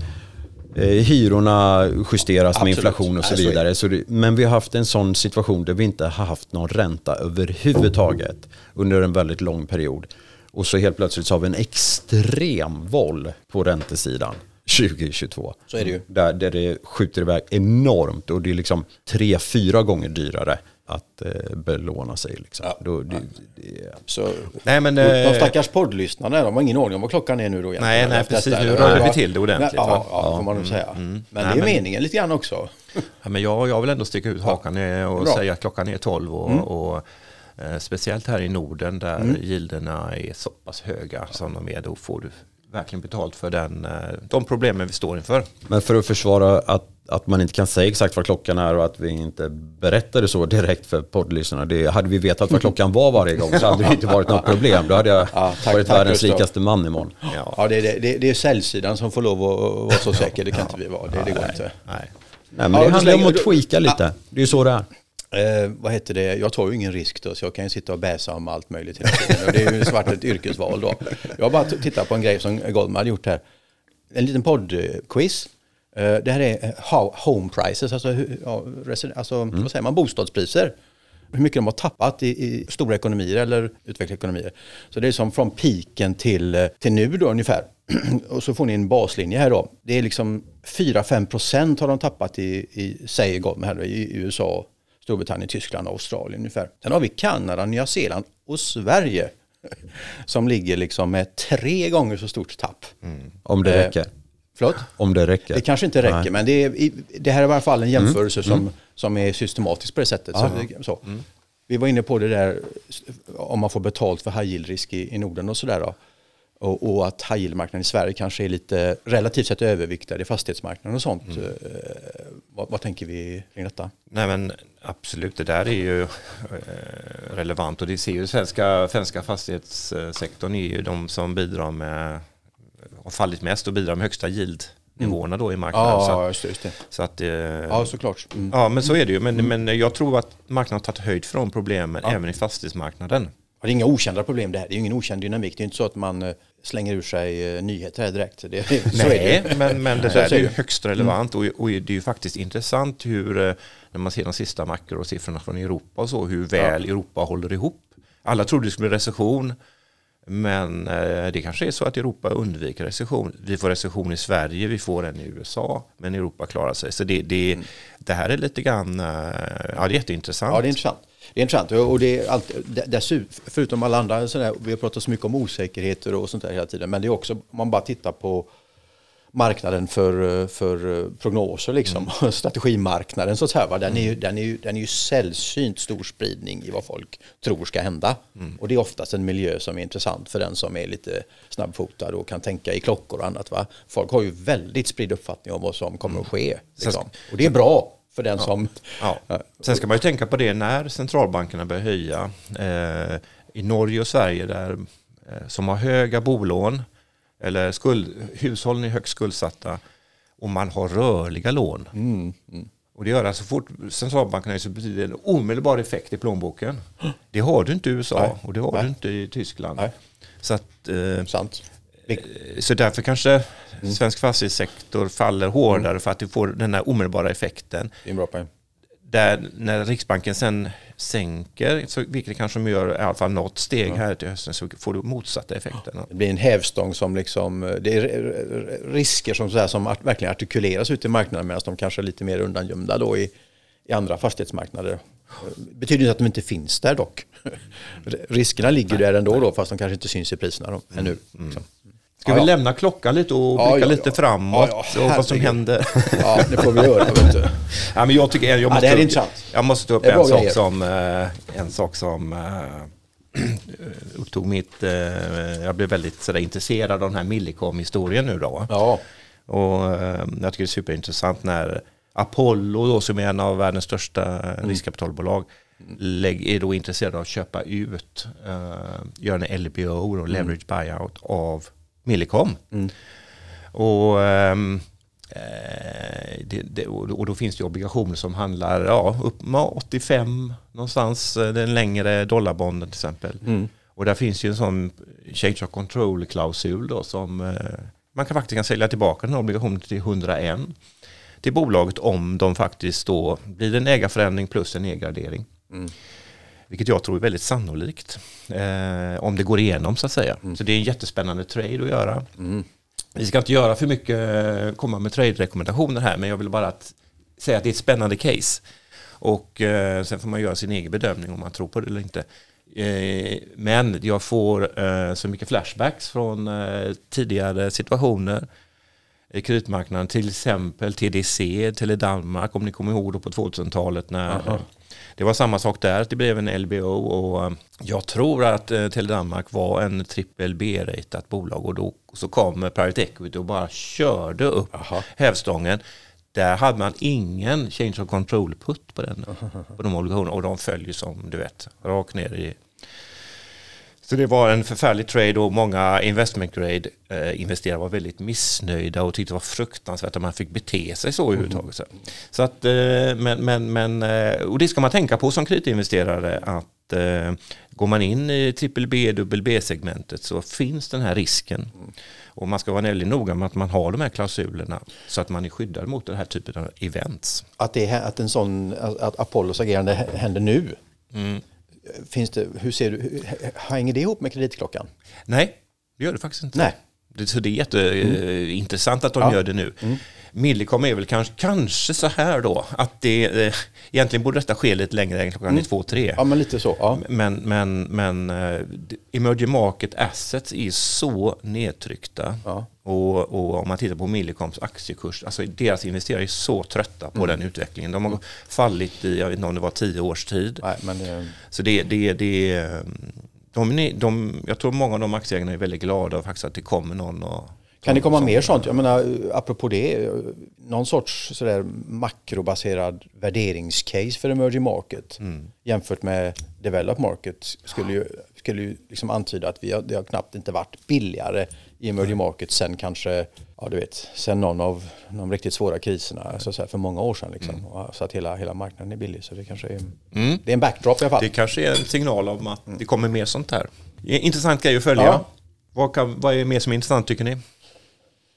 hyrorna justeras Absolut. med inflation och så vidare. Så det, men vi har haft en sån situation där vi inte har haft någon ränta överhuvudtaget under en väldigt lång period. Och så helt plötsligt så har vi en extrem voll på räntesidan. 2022. Så är det ju. Där, där det skjuter iväg enormt och det är liksom tre, fyra gånger dyrare att eh, belåna sig. Liksom. Ja. Då, det, det, så, nej, men, de eh, stackars poddlyssnarna de har ingen aning om vad klockan är nu då. Nej, nej precis. Nu rör vi till det ordentligt. Ja, ja, får man nog säga. Mm, mm. Men nej, det är men, meningen lite grann också. Ja, men jag, jag vill ändå sticka ut hakan och Bra. säga att klockan är 12 och, mm. och eh, speciellt här i Norden där mm. gilderna är så pass höga som de är, då får du verkligen betalt för den, eh, de problemen vi står inför. Men för att försvara att att man inte kan säga exakt vad klockan är och att vi inte berättade så direkt för poddlyssnarna. Det, hade vi vetat vad klockan var varje gång så hade det inte varit något problem. Då hade jag ja, tack, varit tack, världens rikaste man imorgon. Ja, ja det, det, det är säljsidan som får lov att vara så säker. Det kan inte vi vara. Det, det går nej, inte. Nej. nej, men det handlar om att tweaka lite. Det är ju så det är. Eh, vad heter det? Jag tar ju ingen risk då, så jag kan ju sitta och bäsa om allt möjligt hela tiden. Och det är ju svart ett yrkesval då. Jag har bara tittat på en grej som Goldman hade gjort här. En liten poddquiz det här är eh, home prices, alltså, alltså mm. vad säger man, bostadspriser. Hur mycket de har tappat i, i stora ekonomier eller utvecklade ekonomier. Så det är som från piken till, eh, till nu då ungefär. och så får ni en baslinje här då. Det är liksom 4-5 procent har de tappat i, i säger Goldman här då, i USA, Storbritannien, Tyskland och Australien ungefär. Sen har vi Kanada, Nya Zeeland och Sverige som ligger liksom med tre gånger så stort tapp. Mm. Om det räcker. Förlåt? Om det räcker. Det kanske inte räcker, Nej. men det, är, det här är i alla fall en mm. jämförelse mm. som, som är systematisk på det sättet. Så, så. Mm. Vi var inne på det där om man får betalt för high yield-risk i, i Norden och sådär. Och, och, att high yield-marknaden i Sverige kanske är lite relativt sett överviktad i fastighetsmarknaden och sånt. Mm. Eh, vad, vad, tänker vi kring detta? Nej men absolut, det där är ju eh, relevant och det ser ju svenska, svenska fastighetssektorn är ju de som bidrar med har fallit mest och bidrar med högsta yield nivåerna då i marknaden. Ja, så, ja, att, just det. Just det. så att, eh, Ja, såklart. Mm. ja, men så är det ju. Men, men jag tror att marknaden har tagit höjd för de problemen även i fastighetsmarknaden. Ja, det är inga okända problem det här. Det är ju ingen okänd dynamik. Det är inte så att man eh, slänger ur sig eh, nyheter här direkt. Det, Nej, men, men det där är ju högst relevant och, och det är ju faktiskt intressant hur, eh, när man ser de sista makrosiffrorna från Europa och så, hur väl Europa håller ihop. Alla trodde det skulle bli recession, men eh, det kanske är så att Europa undviker recession. Vi får recession i Sverige, vi får en i USA, men Europa klarar sig. Så det, det, det här är lite grann, eh, ja det är jätteintressant. Ja, det är intressant. Det är intressant och det är allt, dessutom, förutom alla andra sådär, vi har pratat så mycket om osäkerheter och sånt där hela tiden, men det är också, om man bara tittar på marknaden för, för prognoser, liksom, strategimarknaden, så att säga? Den, är ju, den, är ju, den är ju sällsynt stor spridning i vad folk tror ska hända. Och det är oftast en miljö som är intressant för den som är lite snabbfotad och kan tänka i klockor och annat. Va? Folk har ju väldigt spridd uppfattning om vad som kommer att ske. Liksom. Och det är bra för den som... Ja. Sen ska man ju tänka på det när centralbankerna börjar höja. Eh, I Norge och Sverige där, eh, som har höga bolån eller skuld, hushållen är högt skuldsatta och man har rörliga lån. Och det gör att så fort centralbanken höjer så betyder det en omedelbar effekt i plånboken. Det har du inte i USA Nej. och det har Nej. du inte i Tyskland. Nej. Så, att, eh, Sant. så därför kanske svensk fastighetssektor faller hårdare för att du får den här omedelbara effekten Det är en bra poäng. Där när Riksbanken sen sänker, så, vilket kanske de gör i alla fall något steg här till hösten, så får du motsatta effekten. Det blir en hävstång som liksom, det är risker som, så här, som verkligen artikuleras ute i marknaden medan de kanske är lite mer undangömda då i, i andra fastighetsmarknader. Betyder inte att de inte finns där dock. Riskerna ligger där ändå då fast de kanske inte syns i priserna då, ännu. liksom. Ska Ja, vi lämna klockan lite och blicka ja, lite framåt och vad som händer? Ja, det får vi göra. Vet du. ja, men jag, tycker, jag, måste det här är intressant. jag måste ta upp är en sak, som, eh, en sak som eh, upptog mitt... eh, Jag blev väldigt sådär, intresserad av den här Millicom-historien nu då. Ja, Och eh, jag tycker det är superintressant när Apollo då, som är en av världens största Mm. riskkapitalbolag är då intresserad av att köpa ut, uh, göra en LBO, Mm. och leverage buyout av Millicom. Och, ehm, eh, det, det, och och då finns det obligationer som handlar ja, upp med 85 någonstans, eh, den längre dollarbonden till exempel. Mm. Och där finns ju en sån change of control-klausul då som eh, man kan faktiskt kan sälja tillbaka den här obligationen till 101 till bolaget om de faktiskt då blir en ägarförändring plus en nedgradering. Vilket jag tror är väldigt sannolikt. Eh, om det går igenom så att säga. Så det är en jättespännande trade att göra. Vi ska inte göra för mycket, eh, komma med trade-rekommendationer här, men jag vill bara att, säga att det är ett spännande case. Och eh, sen får man göra sin egen bedömning om man tror på det eller inte. Eh, men jag får eh, så mycket flashbacks från eh, tidigare situationer kreditmarknaden, till exempel TDC, Tele Danmark, om ni kommer ihåg då på 2000-talet när det var samma sak där, att det blev en LBO och eh, jag tror att eh, Tele Danmark var en trippel B-ratat bolag och då så kom eh, Private Equity och bara körde upp Jaha. hävstången. Där hade man ingen change of control put på, den, på de obligationerna och de följer som du vet, rakt ner i så det var en förfärlig trade och många investment grade eh, investerare var väldigt missnöjda och tyckte det var fruktansvärt att man fick bete sig så överhuvudtaget. Så, så att, eh, men, men, men, eh, och det ska man tänka på som kreditinvesterare att eh, går man in i trippel B, dubbel B-segmentet så finns den här risken. Och man ska vara väldigt noga med att man har de här klausulerna så att man är skyddad mot den här typen av events. att, det, att en sån, att Apollos agerande händer nu. Finns det, hur ser du, hänger det ihop med kreditklockan? Nej, det gör det faktiskt inte. Nej. Det, så det är jätteintressant att de Ja. gör det nu. Millicom är väl kanske, kanske så här då, att det, eh, egentligen borde detta ske lite längre än klockan är två, tre. Ja, men lite så. Ja. Men, men, men eh, emerging market assets är så nedtryckta. Ja. Och, och om man tittar på Millicoms aktiekurs, alltså deras investerare är så trötta på den utvecklingen. De har fallit i, jag vet inte om det var tio års tid. Nej, men det, Så det, det, det, de, de, de, jag tror många av de aktieägarna är väldigt glada faktiskt att det kommer någon och kan det komma mer sånt? Jag menar, apropå det, någon sorts sådär makrobaserad värderingscase för emerging market jämfört med developed market skulle ju, skulle ju liksom antyda att vi har, det har knappt inte varit billigare i emerging market sen kanske ja du vet, sen någon av de riktigt svåra kriserna så att säga, för många år sedan. Liksom, Mm. så att hela, hela marknaden är billig. Så det kanske är, det är en backdrop i alla fall. Det kanske är en signal om att det kommer mer sånt här. Intressant grej att följa. Ja. Vad, kan, vad är mer som är intressant tycker ni?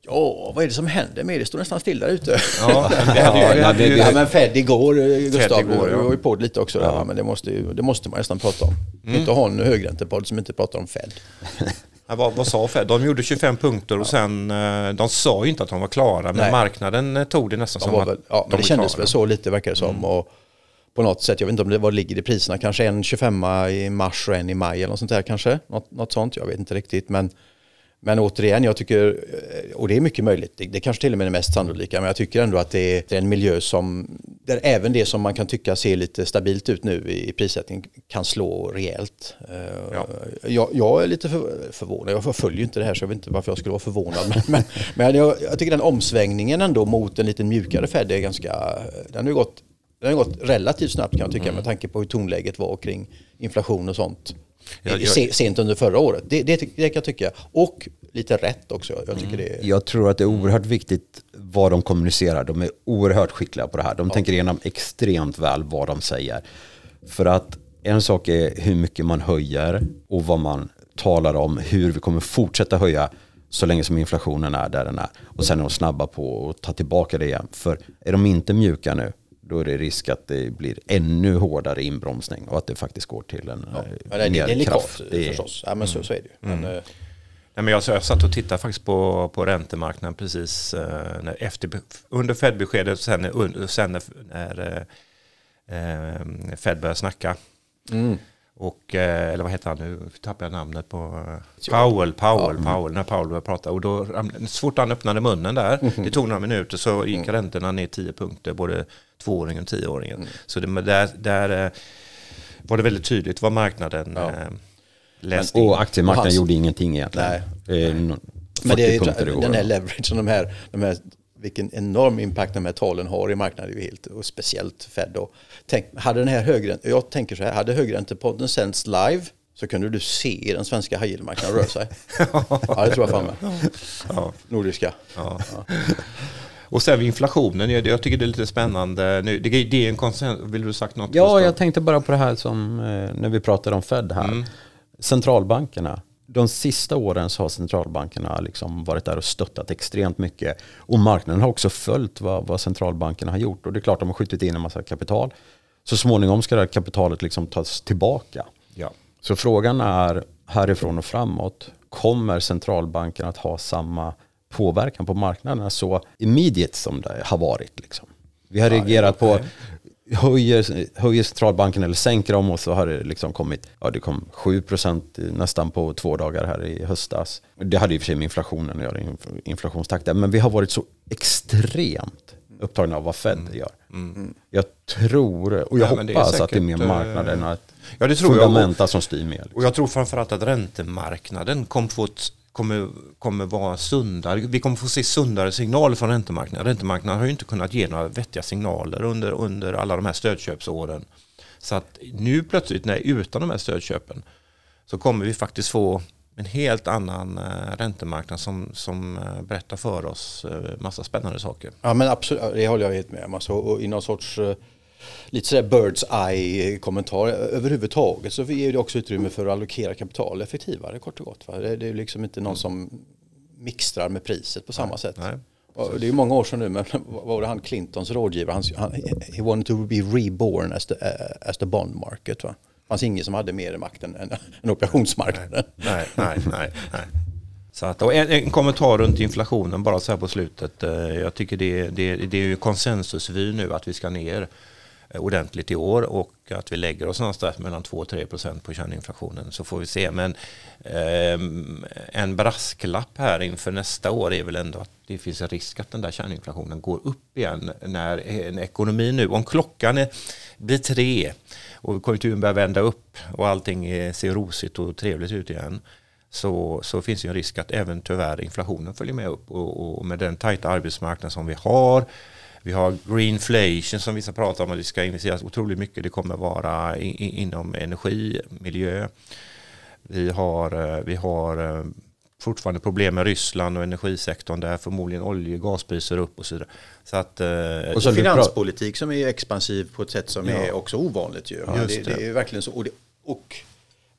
Ja, vad är det som händer med det? står nästan still där ute. Ja, vi hade ju, vi hade ju, Ja, men Fed igår, eh, Gustav, igår, ja. du var ju på det lite också. Där, men det måste, ju, det måste man nästan prata om. Mm. Inte ha en högräntepodd som inte pratar om Fed. Ja, vad, vad sa Fed? De gjorde 25 punkter och sen, eh, de sa ju inte att de var klara, men Nej. marknaden eh, tog det nästan De som var att väl, ja, de men det kändes väl så lite verkar det som. Och på något sätt, jag vet inte om det det ligger i priserna, kanske en 25 i mars och en i maj eller något sånt där kanske. Något, något sånt, jag vet inte riktigt. Men, men återigen, jag tycker, eh, och det är mycket möjligt, det, det kanske till och med är det mest sannolika, men jag tycker ändå att det är, en miljö som, där även det som man kan tycka ser lite stabilt ut nu i, i prissättning kan slå rejält. Eh, Ja. Jag, jag är lite för, förvånad, jag följer inte det här så jag vet inte varför jag skulle vara förvånad. Men, men, men jag, jag tycker den omsvängningen ändå mot en lite mjukare Fed är ganska, den har ju gått, den har gått relativt snabbt kan jag tycka med tanke på hur tonläget var kring inflation och sånt. Ja, jag- Se- Sent under förra året, det, det, det kan jag tycka. Och lite rätt också. Jag tycker det är, Jag tror att det är oerhört viktigt vad de kommunicerar. De är oerhört skickliga på det här. De tänker igenom extremt väl vad de säger. För att en sak är hur mycket man höjer och vad man talar om hur vi kommer fortsätta höja så länge som inflationen är där den är. Och sen är de snabba på att ta tillbaka det igen. För är de inte mjuka nu, då är det risk att det blir ännu hårdare inbromsning och att det faktiskt går till en ja, eh, det, är mer delikat kraft. Det är- förstås. Ja, men så, så är det ju. Men, eh, Nej, men jag, jag satt och tittade faktiskt på, på räntemarknaden precis eh, när, efter, under Fed-beskedet sen, under- sen när, när eh, Fed började snacka. mm. Och, eh, eller vad heter han nu? Tappar jag namnet på... Powell, Powell, Powell. När Powell började prata. Och då, så fort han öppnade munnen där, det tog några minuter, så gick räntorna ner 10 punkter, både tvååringen och tioåringen. Så det, där, där eh, var det väldigt tydligt vad marknaden Ja. eh, läste. Och aktiemarknaden Och hans- gjorde ingenting egentligen. Nej. 40 Men det är ju, den här leveragen, de här, de här, vilken enorm impact de här talen har i marknaden är ju helt, och speciellt Fed då. Tänk, hade den här högre, jag tänker så här, hade högräntepotten sänds live så kunde du se den svenska high yield-marknaden röra sig. ja, det tror jag fan med. Ja. Nordiska. Ja. Och sen inflationen, jag, jag tycker det är lite spännande. Nu, det, det är en konsens, vill du sagt något? Ja, jag tänkte bara på det här som eh, när vi pratade om Fed här. Centralbankerna. De sista åren så har centralbankerna liksom varit där och stöttat extremt mycket. Och marknaden har också följt vad, vad centralbankerna har gjort. Och det är klart de har skjutit in en massa kapital. Så småningom ska det här kapitalet liksom tas tillbaka. Ja. Så frågan är härifrån och framåt. Kommer centralbanken att ha samma påverkan på marknaderna så immediate som det har varit? Liksom? Vi har reagerat på höjer, höjer centralbanken eller sänker dem och så har det liksom kommit, ja det kom 7% nästan på två dagar här i höstas. Det hade i och för sig med inflationen att göra, inf- inflationstakten. Men vi har varit så extremt upptagna av vad Fed gör. Jag tror, och jag Ja, hoppas att det är säkert, mer eh, marknaden, att Ja, det tror jag. fundamenta som styr mer. Liksom. Och jag tror framförallt att räntemarknaden kommer, få ett, kommer, kommer vara sundare. Vi kommer få se sundare signaler från räntemarknaden. Räntemarknaden har ju inte kunnat ge några vettiga signaler under, under alla de här stödköpsåren. Så att nu plötsligt, när utan de här stödköpen, så kommer vi faktiskt få en helt annan eh, räntemarknad som, som eh, berättar för oss eh, massa spännande saker. Ja men absolut, det håller jag helt med om. Alltså, och i någon sorts lite sådär birds eye kommentar överhuvudtaget så ger det också utrymme för att allokera kapital effektivare kort och gott. Va? Det, det är liksom inte någon som mixtrar med priset på samma sätt. nej. Det är många år sedan nu, men vad var det han Clintons rådgivare? Han, han, he wanted to be reborn as the, uh, as the bond market. Va? Det fanns ingen som hade mer makt än, än, än operationsmarknaden. Nej, nej, nej. nej. Så att, och en, en kommentar runt inflationen bara så här på slutet. Eh, Jag tycker det, det, det är ju konsensusvy nu att vi ska ner eh, Eh, ordentligt i år och att vi lägger oss någonstans mellan 2 och 3 procent på kärninflationen så får vi se. Men eh, en brasklapp här inför nästa år är väl ändå att det finns en risk att den där kärninflationen går upp igen när eh, en ekonomi nu, om klockan är, blir tre och konjunkturen börjar vända upp och allting eh, ser rosigt och trevligt ut igen så, så finns det en risk att även tyvärr inflationen följer med upp och, och med den tajta arbetsmarknad som vi har vi har greenflation som vissa pratar om att det ska investeras otroligt mycket. Det kommer vara i, i, inom energi, miljö. Vi har, eh, vi har eh, fortfarande problem med Ryssland och energisektorn där, förmodligen olje och gaspriser upp och så vidare. Så att, eh, och så finanspolitik som är expansiv på ett sätt som ja. är också ovanligt ju. Ja, det, det. det, är verkligen så. Och, det, och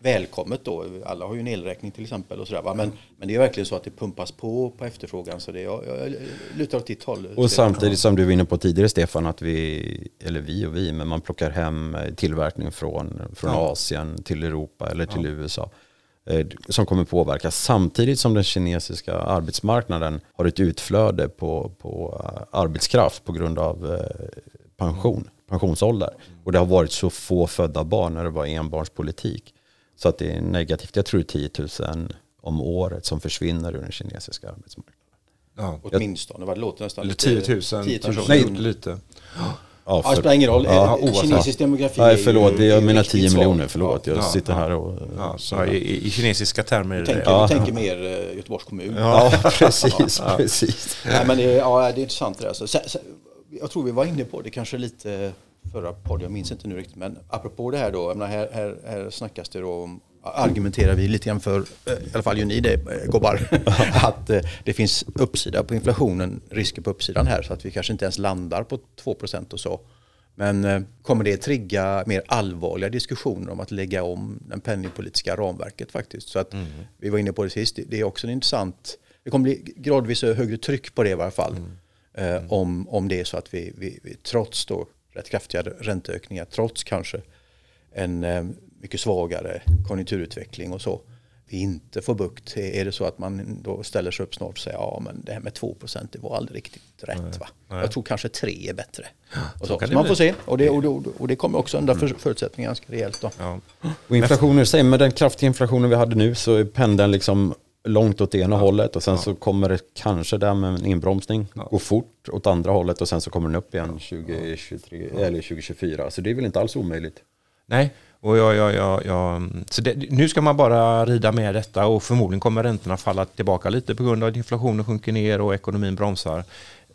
välkommet då. Alla har ju en elräkning till exempel och sådär. Men, men det är verkligen så att det pumpas på på efterfrågan. Så det, jag, jag lutar åt ditt håll. Och samtidigt som du var inne på tidigare Stefan, att vi, eller vi och vi, men man plockar hem tillverkning från, från ja. Asien till Europa eller till ja. USA eh, som kommer påverka samtidigt som den kinesiska arbetsmarknaden har ett utflöde på, på eh, arbetskraft på grund av eh, pension, pensionsålder. Och det har varit så få födda barn när det var enbarnspolitik. Så att det är negativt. Jag tror 10 000 om året som försvinner ur den kinesiska arbetsmarknaden. Ja. Åtminstone, det låter nästan lite... 10 000, 10 000 Nej, lite. Ja, för, det spelar ingen roll. Ja, Kinesisk demografi Nej, förlåt. Det, jag menar 10 miljoner. Förlåt, jag ja, sitter här och... Ja, så i, i, kinesiska termer. Du tänker, ja. du tänker mer uh, Göteborgs kommun. Ja, precis. precis. Nej, men det, ja, det är intressant det där. Så, så, jag tror vi var inne på det kanske lite förra podden, jag minns inte nu riktigt. Men apropå det här då, menar, här, här, här snackas det då om argumenterar vi lite grann för, eh, i alla fall gör ni det eh, gobbar, att eh, det finns uppsida på inflationen, risker på uppsidan här så att vi kanske inte ens landar på 2% och så. Men kommer det trigga mer allvarliga diskussioner om att lägga om den penningpolitiska ramverket faktiskt? Så att mm. vi var inne på det sist, det är också en intressant, det kommer bli gradvis högre tryck på det i varje fall. Mm. Mm. om, om det är så att vi, vi, vi trots då rätt kraftiga ränteökningar, trots kanske en mycket svagare konjunkturutveckling och så vi inte får bukt. Är det så att man då ställer sig upp snart och säger ja men det här med 2 det var aldrig riktigt rätt nej, va. Nej. Jag tror kanske 3 är bättre. och så. så, så man får se och det, och, det, och det kommer också ändra mm. förutsättningarna ganska rejält. Då. Ja. Och inflationen, säg med den kraftiga inflationen vi hade nu så är pendeln liksom långt åt ena ja. hållet och sen ja. så kommer det kanske där med en inbromsning ja. gå fort åt andra hållet och sen så kommer den upp igen 2023 eller 2024. Så det är väl inte alls omöjligt. Nej, och jag, jag, jag, jag, så det, nu ska man bara rida med detta och förmodligen kommer räntorna falla tillbaka lite på grund av att inflationen sjunker ner och ekonomin bromsar.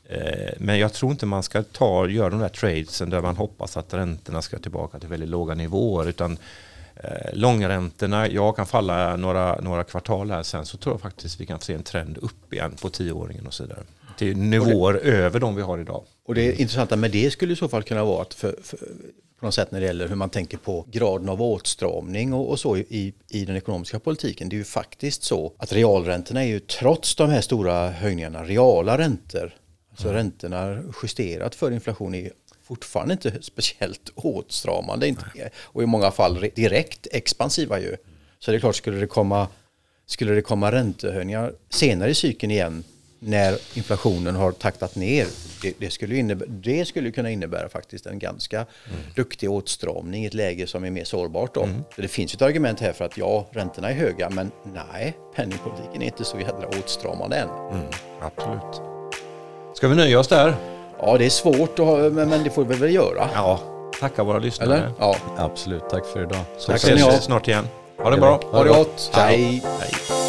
Eh, men jag tror inte man ska ta, göra de där tradesen där man hoppas att räntorna ska tillbaka till väldigt låga nivåer. Utan långräntorna, jag kan falla några, några kvartal här sen så tror jag faktiskt vi kan se en trend upp igen på tioåringen och så vidare. Till nivåer det, över de vi har idag. Och det intressanta med det skulle i så fall kunna vara att för, för på något sätt när det gäller hur man tänker på graden av åtstramning och, och så i, i den ekonomiska politiken. Det är ju faktiskt så att realräntorna är ju trots de här stora höjningarna reala räntor. Alltså mm. räntorna justerat för inflation är fortfarande inte speciellt åtstramande inte, och i många fall direkt expansiva ju. Så det är klart, skulle det komma, skulle det komma räntehöjningar senare i cykeln igen när inflationen har taktat ner. Det, det skulle, innebära, det skulle kunna innebära faktiskt en ganska mm. duktig åtstramning i ett läge som är mer sårbart. Då. Mm. Så det finns ett argument här för att ja, räntorna är höga, men nej, penningpolitiken är inte så jädra åtstramande än. Mm, absolut. Ska vi nöja oss där? Ja, det är svårt, att ha, men, men det får vi väl göra. Ja, tacka våra lyssnare. Eller? Ja. Absolut, tack för idag. Så tack ni ha. snart igen. Ha det bra. Ha det gott. Hej. Hej.